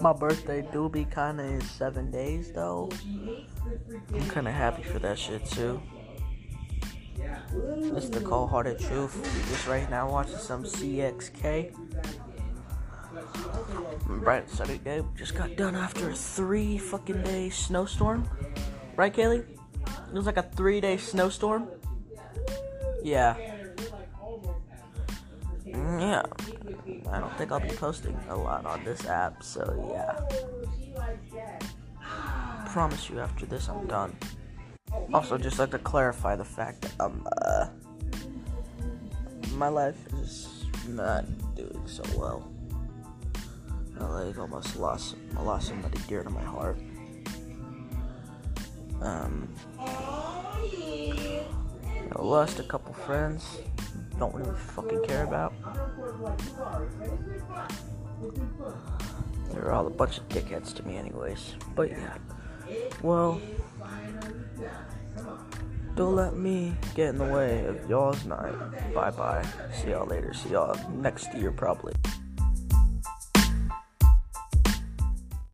My birthday do be kinda in seven days though. I'm kinda happy for that shit too. It's the cold hearted truth. Just right now watching some CXK. Right Saturday just got done after a three fucking day snowstorm. Right, Kaylee? It was like a three day snowstorm. Yeah. Yeah. I don't think I'll be posting a lot on this app, so yeah. Promise you after this I'm done. Also, just like to clarify the fact that um, uh, my life is not doing so well. I like almost lost, I lost somebody dear to my heart. Um, I lost a couple friends. Don't really fucking care about. They're all a bunch of dickheads to me, anyways. But yeah. Well, don't let me get in the way of y'all's night. Bye bye. See y'all later. See y'all next year, probably.